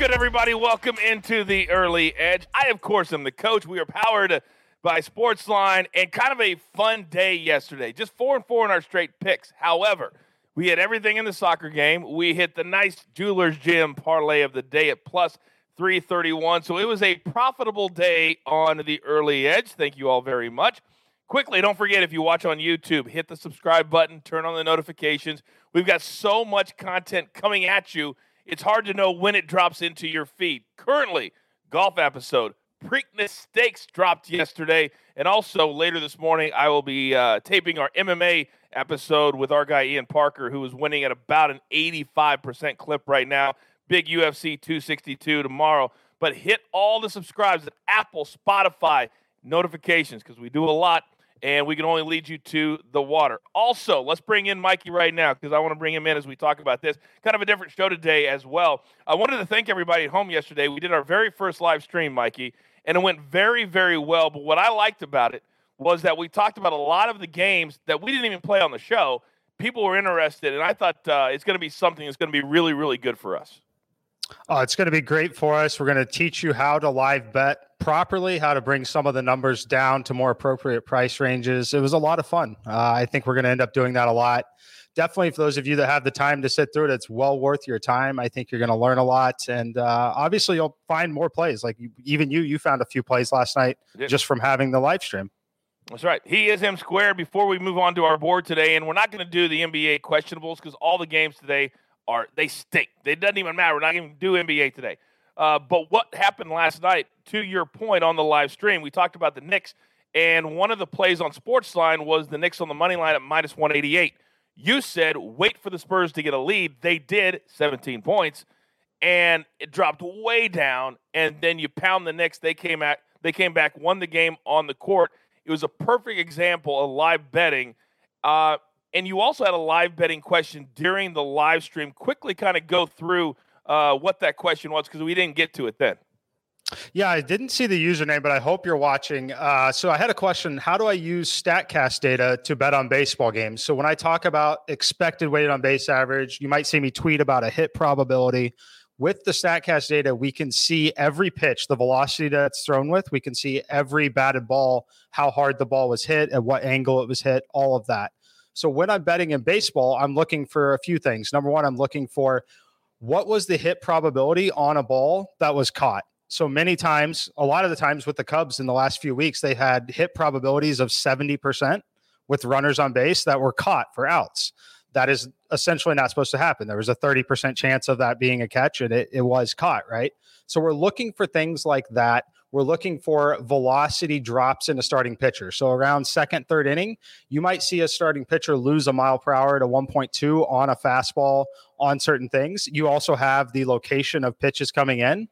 good, everybody? Welcome into the early edge. I, of course, am the coach. We are powered by Sportsline and kind of a fun day yesterday. Just four and four in our straight picks. However, we had everything in the soccer game. We hit the nice Jewelers Gym parlay of the day at plus 331. So it was a profitable day on the early edge. Thank you all very much. Quickly, don't forget if you watch on YouTube, hit the subscribe button, turn on the notifications. We've got so much content coming at you, it's hard to know when it drops into your feed. Currently, golf episode, Preakness Stakes dropped yesterday. And also later this morning, I will be uh, taping our MMA episode with our guy Ian Parker, who is winning at about an 85% clip right now. Big UFC 262 tomorrow. But hit all the subscribes at Apple, Spotify, notifications, because we do a lot and we can only lead you to the water. Also, let's bring in Mikey right now because I want to bring him in as we talk about this. Kind of a different show today as well. I wanted to thank everybody at home yesterday. We did our very first live stream, Mikey, and it went very, very well. But what I liked about it was that we talked about a lot of the games that we didn't even play on the show. People were interested, and I thought uh, it's going to be something that's going to be really, really good for us. Oh, it's going to be great for us. We're going to teach you how to live bet properly, how to bring some of the numbers down to more appropriate price ranges. It was a lot of fun. Uh, I think we're going to end up doing that a lot. Definitely, for those of you that have the time to sit through it, it's well worth your time. I think you're going to learn a lot, and uh, obviously, you'll find more plays. Like you, even you, you found a few plays last night just from having the live stream. That's right. He is M squared. Before we move on to our board today, and we're not going to do the NBA questionables because all the games today are they stink. It doesn't even matter. We're not even do NBA today. Uh, but what happened last night? To your point on the live stream, we talked about the Knicks, and one of the plays on Sportsline was the Knicks on the money line at minus 188. You said wait for the Spurs to get a lead. They did, 17 points, and it dropped way down. And then you pound the Knicks. They came at they came back, won the game on the court. It was a perfect example of live betting. Uh, and you also had a live betting question during the live stream. Quickly, kind of go through uh, what that question was because we didn't get to it then. Yeah, I didn't see the username, but I hope you're watching. Uh, so I had a question: How do I use Statcast data to bet on baseball games? So when I talk about expected weighted on base average, you might see me tweet about a hit probability. With the Statcast data, we can see every pitch, the velocity that it's thrown with. We can see every batted ball, how hard the ball was hit, at what angle it was hit, all of that. So when I'm betting in baseball, I'm looking for a few things. Number one, I'm looking for what was the hit probability on a ball that was caught. So many times, a lot of the times with the Cubs in the last few weeks, they had hit probabilities of 70% with runners on base that were caught for outs. That is essentially not supposed to happen. There was a 30% chance of that being a catch, and it, it was caught, right? So we're looking for things like that we're looking for velocity drops in a starting pitcher. So around second, third inning, you might see a starting pitcher lose a mile per hour to 1.2 on a fastball on certain things. You also have the location of pitches coming in.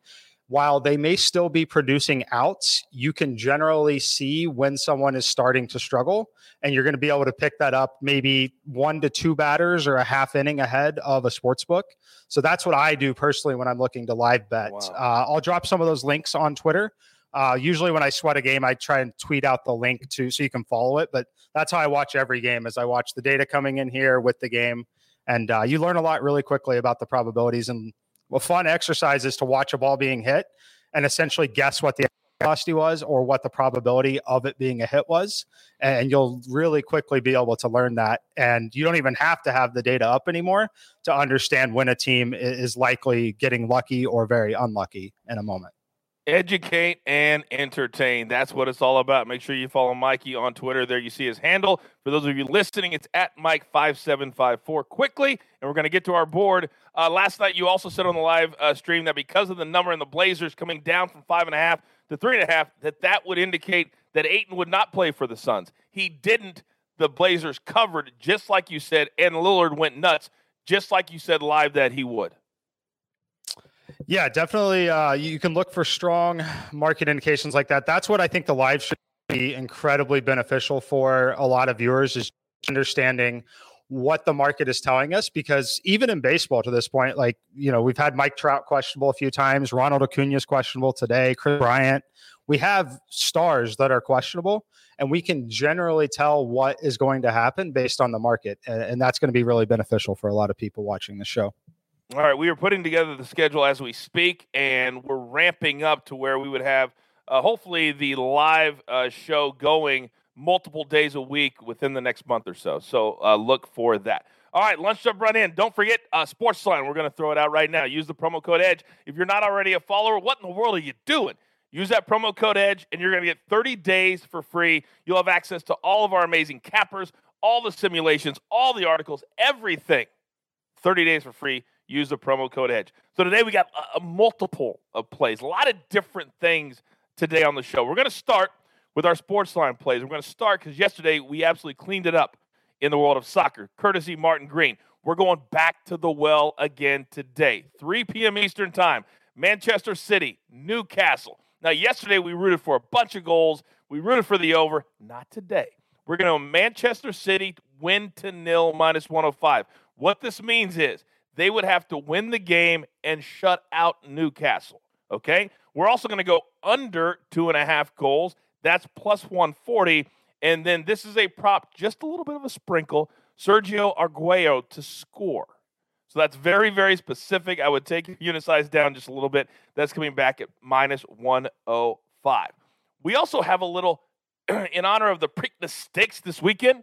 While they may still be producing outs, you can generally see when someone is starting to struggle, and you're going to be able to pick that up maybe one to two batters or a half inning ahead of a sports book. So that's what I do personally when I'm looking to live bet. Wow. Uh, I'll drop some of those links on Twitter. Uh, usually, when I sweat a game, I try and tweet out the link to so you can follow it. But that's how I watch every game: as I watch the data coming in here with the game, and uh, you learn a lot really quickly about the probabilities. And a fun exercise is to watch a ball being hit and essentially guess what the velocity was or what the probability of it being a hit was. And you'll really quickly be able to learn that. And you don't even have to have the data up anymore to understand when a team is likely getting lucky or very unlucky in a moment educate and entertain. That's what it's all about. Make sure you follow Mikey on Twitter. There you see his handle. For those of you listening, it's at Mike5754. Quickly, and we're going to get to our board. Uh, last night, you also said on the live uh, stream that because of the number in the Blazers coming down from five and a half to three and a half, that that would indicate that Ayton would not play for the Suns. He didn't. The Blazers covered just like you said, and Lillard went nuts, just like you said live that he would. Yeah, definitely. Uh, you can look for strong market indications like that. That's what I think the live should be incredibly beneficial for a lot of viewers is understanding what the market is telling us because even in baseball to this point like you know we've had mike trout questionable a few times ronald acuna is questionable today Kris bryant we have stars that are questionable and we can generally tell what is going to happen based on the market and, and that's going to be really beneficial for a lot of people watching the show All right, we are putting together the schedule as we speak, and we're ramping up to where we would have uh, hopefully the live uh, show going multiple days a week within the next month or so. So uh, look for that. All right, lunch jump run in. Don't forget uh, Sportsline. We're going to throw it out right now. Use the promo code EDGE. If you're not already a follower, what in the world are you doing? Use that promo code EDGE, and you're going to get 30 days for free. You'll have access to all of our amazing cappers, all the simulations, all the articles, everything. 30 days for free. Use the promo code EDGE. So today we got a, a multiple of plays, a lot of different things today on the show. We're going to start with our sports line plays. We're going to start because yesterday we absolutely cleaned it up in the world of soccer, courtesy Martin Green. We're going back to the well again today, 3 p.m. Eastern Time. Manchester City, Newcastle. Now, yesterday we rooted for a bunch of goals. We rooted for the over. Not today. We're going to Manchester City win to nil minus 105. What this means is they would have to win the game and shut out Newcastle. Okay? We're also going to go under two and a half goals. That's plus 140. And then this is a prop, just a little bit of a sprinkle. Sergio Aguero to score. So that's very, very specific. I would take unit size down just a little bit. That's coming back at minus 105. We also have a little, in honor of the Preakness Stakes this weekend,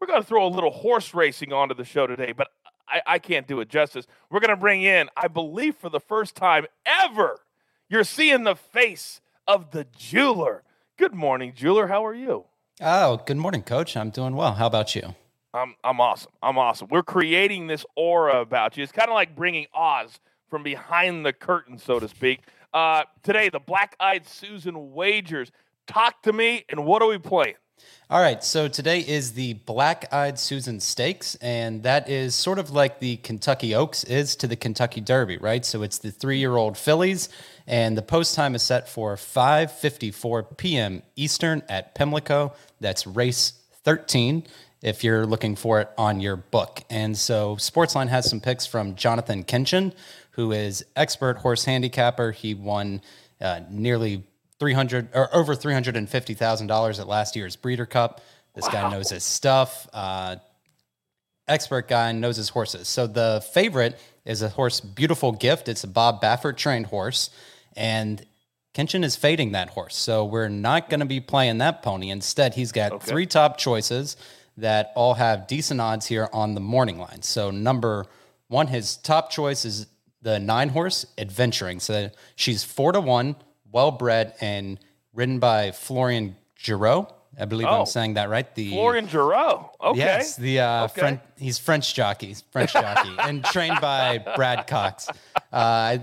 we're going to throw a little horse racing onto the show today, but I, I can't do it justice. We're going to bring in, I believe for the first time ever, you're seeing the face of the jeweler. Good morning, jeweler. How are you? Oh, good morning, coach. I'm doing well. How about you? I'm I'm awesome. I'm awesome. We're creating this aura about you. It's kind of like bringing Oz from behind the curtain, so to speak. Uh, today, the Black Eyed Susan wagers. Talk to me, and what are we playing? All right, so today is the Black Eyed Susan Stakes, and that is sort of like the Kentucky Oaks is to the Kentucky Derby, right? So it's the three-year-old fillies, and the post time is set for 5:54 p.m. Eastern at Pimlico. That's race 13 if you're looking for it on your book. And so Sportsline has some picks from Jonathan Kinchin, who is expert horse handicapper. He won uh, nearly 300 or over $350,000 at last year's Breeder Cup. This wow. guy knows his stuff. Uh, expert guy knows his horses. So the favorite is a horse, Beautiful Gift. It's a Bob Baffert trained horse. And Kinchin is fading that horse. So we're not going to be playing that pony. Instead, he's got okay. three top choices that all have decent odds here on the morning line. So number one, his top choice is the nine horse adventuring. So she's four to one, well bred, and written by Florian Geroux. I believe oh, I'm saying that right. The Florian Geroux. Okay. Yes, the uh, okay. French. He's French jockey. French jockey, and trained by Brad Cox. Uh,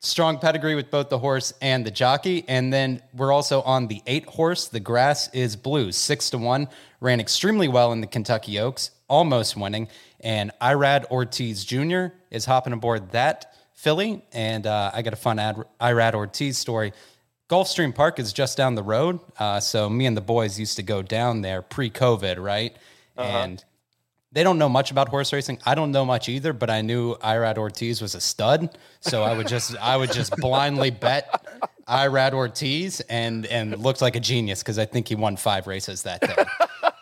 strong pedigree with both the horse and the jockey. And then we're also on the eight horse. The grass is blue, six to one. Ran extremely well in the Kentucky Oaks, almost winning. And Irad Ortiz Jr. is hopping aboard that filly. And uh, I got a fun Ad- Irad Ortiz story. Gulfstream Park is just down the road. Uh, so me and the boys used to go down there pre COVID, right? Uh-huh. And they don't know much about horse racing. I don't know much either, but I knew Irad Ortiz was a stud, so I would just I would just blindly bet Irad Ortiz and and looked like a genius because I think he won five races that day.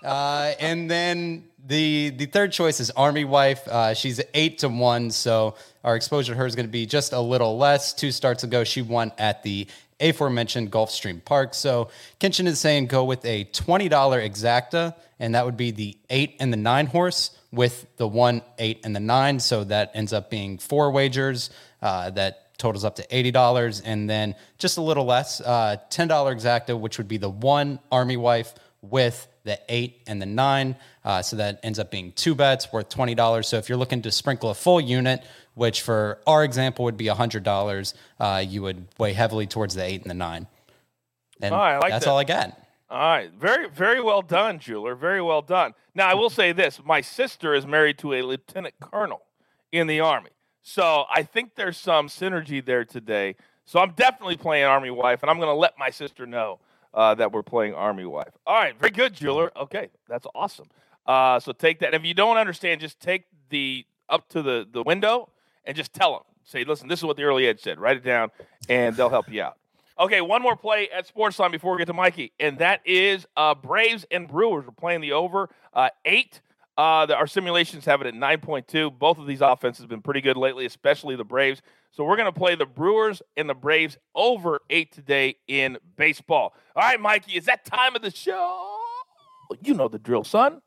Uh, and then the the third choice is Army Wife. Uh, she's eight to one, so our exposure to her is going to be just a little less. Two starts ago, she won at the aforementioned Gulfstream Park. So Kinchin is saying go with a $20 exacta, and that would be the eight and the nine horse with the one, eight, and the nine. So that ends up being four wagers. Uh, that totals up to $80. And then just a little less, uh, $10 exacta, which would be the one Army Wife with the eight and the nine. Uh, so that ends up being two bets worth $20. So if you're looking to sprinkle a full unit, which for our example would be $100, uh, you would weigh heavily towards the eight and the nine. And oh, like that's that. all I got. All right. Very, very well done, jeweler. Very well done. Now, I will say this my sister is married to a lieutenant colonel in the Army. So I think there's some synergy there today. So I'm definitely playing Army Wife, and I'm going to let my sister know uh, that we're playing Army Wife. All right. Very good, jeweler. Okay. That's awesome. Uh, so take that. And if you don't understand, just take the up to the, the window and just tell them. Say, listen, this is what the early edge said. Write it down, and they'll help you out. Okay, one more play at Sportsline before we get to Mikey, and that is uh, Braves and Brewers. We're playing the over uh, eight. Uh, the, our simulations have it at 9.2. Both of these offenses have been pretty good lately, especially the Braves. So we're going to play the Brewers and the Braves over eight today in baseball. All right, Mikey, is that time of the show? You know the drill, son.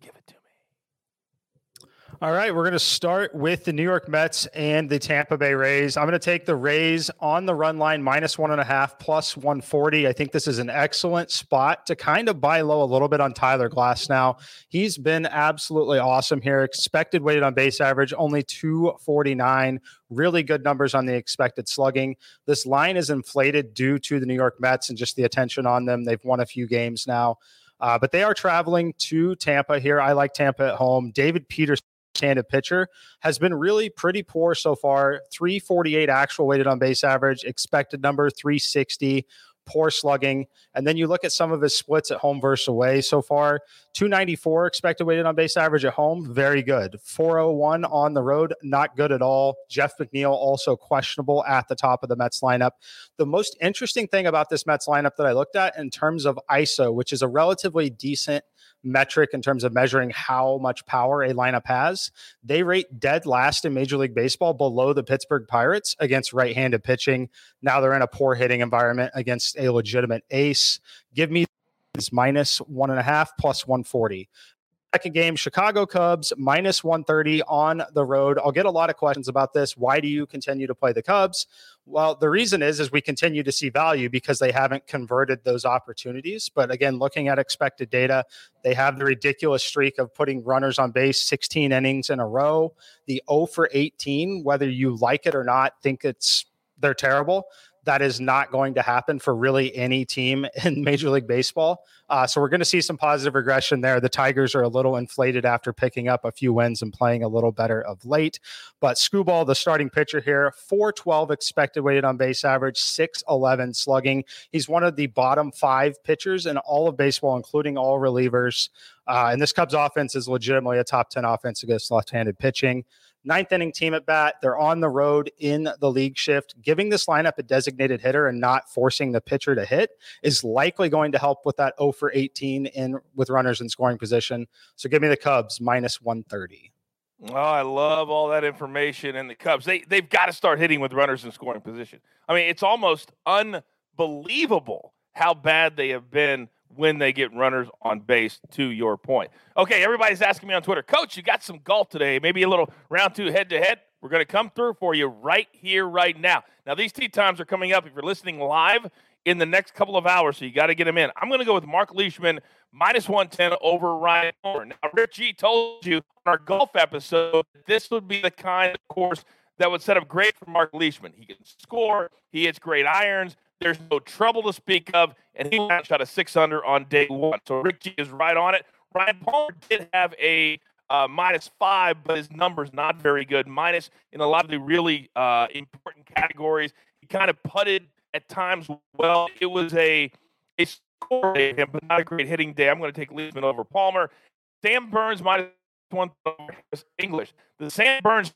Give it to me. All right, we're going to start with the New York Mets and the Tampa Bay Rays. I'm going to take the Rays on the run line minus one and a half plus 140. I think this is an excellent spot to kind of buy low a little bit on Tyler Glasnow. He's been absolutely awesome here. Expected weighted on base average only 249. Really good numbers on the expected slugging. This line is inflated due to the New York Mets and just the attention on them. They've won a few games now. Uh, but they are traveling to Tampa here. I like Tampa at home. David Peterson handed pitcher has been really pretty poor so far. 348 actual weighted on base average expected number 360 poor slugging. And then you look at some of his splits at home versus away so far. 294 expected weighted on base average at home very good. 401 on the road not good at all. Jeff mcneil also questionable at the top of the mets lineup. The most interesting thing about this mets lineup that i looked at in terms of iso which is a relatively decent metric in terms of measuring how much power a lineup has. They rate dead last in Major League Baseball below the Pittsburgh Pirates against right handed pitching. Now they're in a poor hitting environment against a legitimate ace. Give me this minus one and a half plus 140. Second game, Chicago Cubs minus 130 on the road. I'll get a lot of questions about this. Why do you continue to play the Cubs? Well, the reason is is we continue to see value because they haven't converted those opportunities. But again, looking at expected data, they have the ridiculous streak of putting runners on base 16 innings in a row. The 0 for 18, whether you like it or not, think it's they're terrible that is not going to happen for really any team in Major League Baseball. Uh, so we're going to see some positive regression there. The Tigers are a little inflated after picking up a few wins and playing a little better of late. But Skubal, the starting pitcher here, 412 expected weighted on base average, 611 slugging. He's one of the bottom five pitchers in all of baseball, including all relievers. Uh, and this Cubs offense is legitimately a top 10 offense against left handed pitching ninth inning team at bat. They're on the road in the league shift. Giving this lineup a designated hitter and not forcing the pitcher to hit is likely going to help with that 0 for 18 in with runners in scoring position. So give me the Cubs minus 130. Oh, I love all that information. And the Cubs, they, they've got to start hitting with runners in scoring position. I mean, it's almost unbelievable how bad they have been when they get runners on base, to your point. Okay, everybody's asking me on Twitter, Coach, you got some golf today, maybe a little round two head to head. We're going to come through for you right here, right now. Now, these tee times are coming up if you're listening live in the next couple of hours, so you got to get them in. I'm going to go with Mark Leishman minus 110 over Ryan Palmer. Now, Richie told you on our golf episode this would be the kind of course that would set up great for Mark Leishman. He can score, he hits great irons. There's no trouble to speak of, and he shot a six under on day one. So Rick G is right on it. Ryan Palmer did have a uh, minus five, but his numbers not very good. Minus in a lot of the really uh, important categories. He kind of putted at times well. It was a a score day, but not a great hitting day. I'm going to take Leishman over Palmer. Sam Burns minus one English. The Sam Burns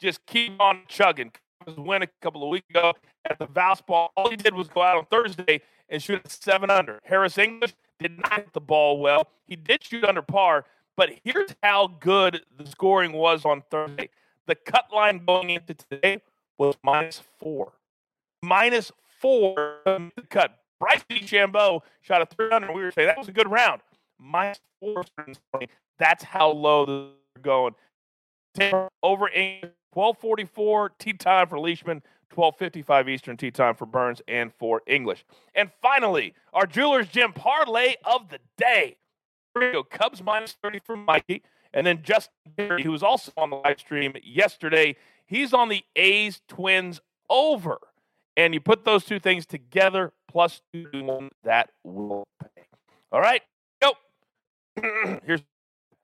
just keep on chugging win a couple of weeks ago at the Valspar. All he did was go out on Thursday and shoot at seven under. Harris English did not hit the ball well. He did shoot under par, but here's how good the scoring was on Thursday. The cut line going into today was minus four. Minus four cut. Bryson DeChambeau shot a 300. We were saying that was a good round. Minus four. That's how low they're going. Over English 1244 tee time for Leishman, 1255 Eastern tee time for Burns and for English. And finally, our Jewelers Gym parlay of the day. Here we go. Cubs minus 30 for Mikey. And then Justin Berry, who was also on the live stream yesterday, he's on the A's Twins over. And you put those two things together, plus two that will pay. All right, go. Here's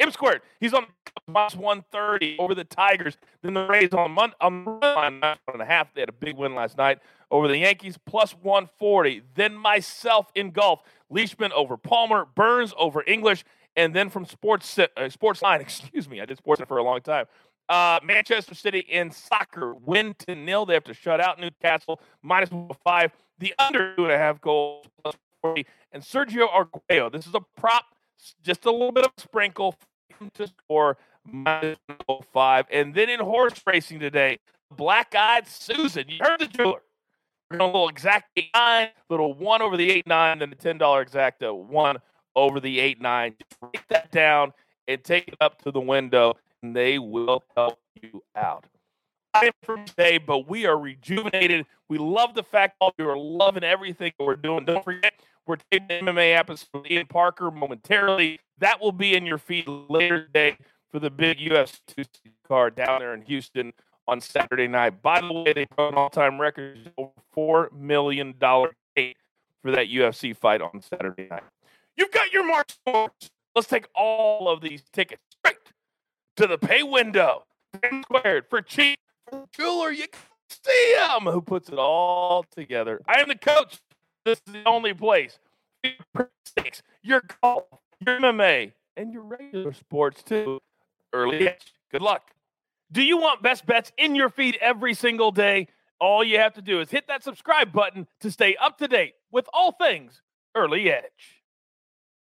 M squared. He's on minus 130 over the Tigers. Then the Rays on Monday on one and a half. They had a big win last night over the Yankees, plus 140. Then myself in golf, Leishman over Palmer, Burns over English, and then from Sports uh, Sports Line, excuse me, I did Sports for a long time. Uh, Manchester City in soccer win to nil. They have to shut out Newcastle minus five. The under two and a half goals plus 40. And Sergio Aguero. This is a prop, just a little bit of a sprinkle to score minus 5. And then in horse racing today, Black Eyed Susan, you heard the jeweler. We're going a little exact 8 9, little 1 over the 8 9, then the $10 exacta uh, 1 over the 8 9. Just write that down and take it up to the window, and they will help you out. I am from today, but we are rejuvenated. We love the fact that we are loving everything we're doing. Don't forget, we're taking the MMA episode with Ian Parker momentarily. That will be in your feed later today for the big UFC 2 card down there in Houston on Saturday night. By the way, they broke an all-time record over four million dollar gate for that UFC fight on Saturday night. You've got your Mark Sports. Let's take all of these tickets straight to the pay window. Squared for cheap jeweler. You can see him who puts it all together. I am the coach. This is the only place. Your golf, MMA, and your regular sports too. Early edge. Good luck. Do you want best bets in your feed every single day? All you have to do is hit that subscribe button to stay up to date with all things Early Edge.